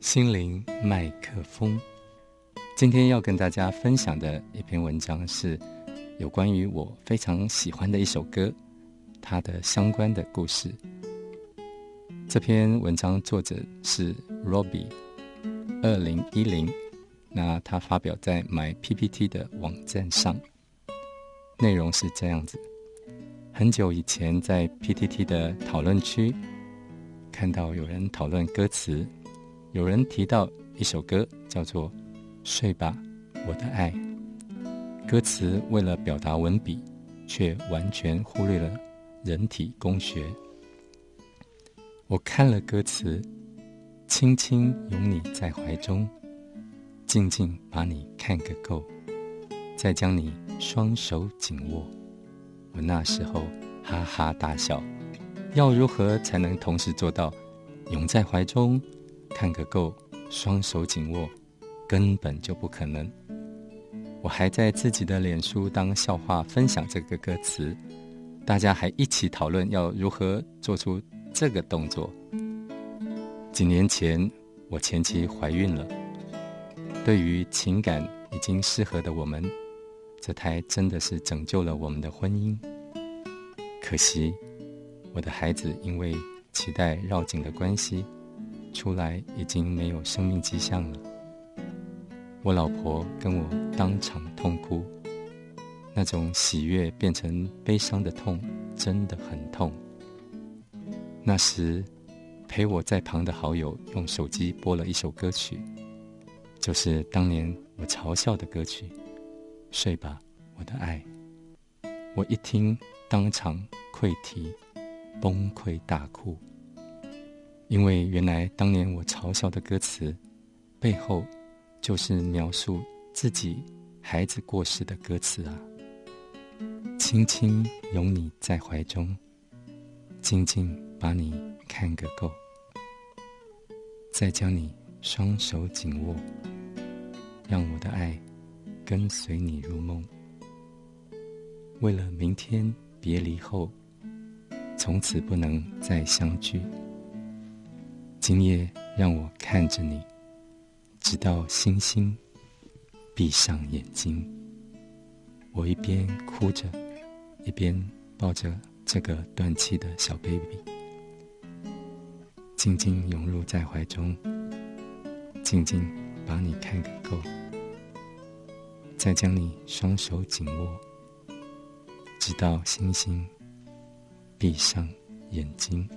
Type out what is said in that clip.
心灵麦克风，今天要跟大家分享的一篇文章是有关于我非常喜欢的一首歌，它的相关的故事。这篇文章作者是 Robbie，二零一零，那他发表在 My PPT 的网站上，内容是这样子：很久以前在 PTT 的讨论区看到有人讨论歌词。有人提到一首歌，叫做《睡吧，我的爱》。歌词为了表达文笔，却完全忽略了人体工学。我看了歌词，轻轻拥你在怀中，静静把你看个够，再将你双手紧握。我那时候哈哈大笑。要如何才能同时做到拥在怀中？看个够，双手紧握，根本就不可能。我还在自己的脸书当笑话分享这个歌词，大家还一起讨论要如何做出这个动作。几年前，我前妻怀孕了，对于情感已经失和的我们，这胎真的是拯救了我们的婚姻。可惜，我的孩子因为脐带绕颈的关系。出来已经没有生命迹象了。我老婆跟我当场痛哭，那种喜悦变成悲伤的痛，真的很痛。那时陪我在旁的好友用手机播了一首歌曲，就是当年我嘲笑的歌曲《睡吧，我的爱》。我一听，当场溃堤，崩溃大哭。因为原来当年我嘲笑的歌词，背后就是描述自己孩子过世的歌词啊。轻轻拥你在怀中，静静把你看个够，再将你双手紧握，让我的爱跟随你入梦。为了明天别离后，从此不能再相聚。今夜让我看着你，直到星星闭上眼睛。我一边哭着，一边抱着这个断气的小 baby，静静涌入在怀中，静静把你看个够，再将你双手紧握，直到星星闭上眼睛。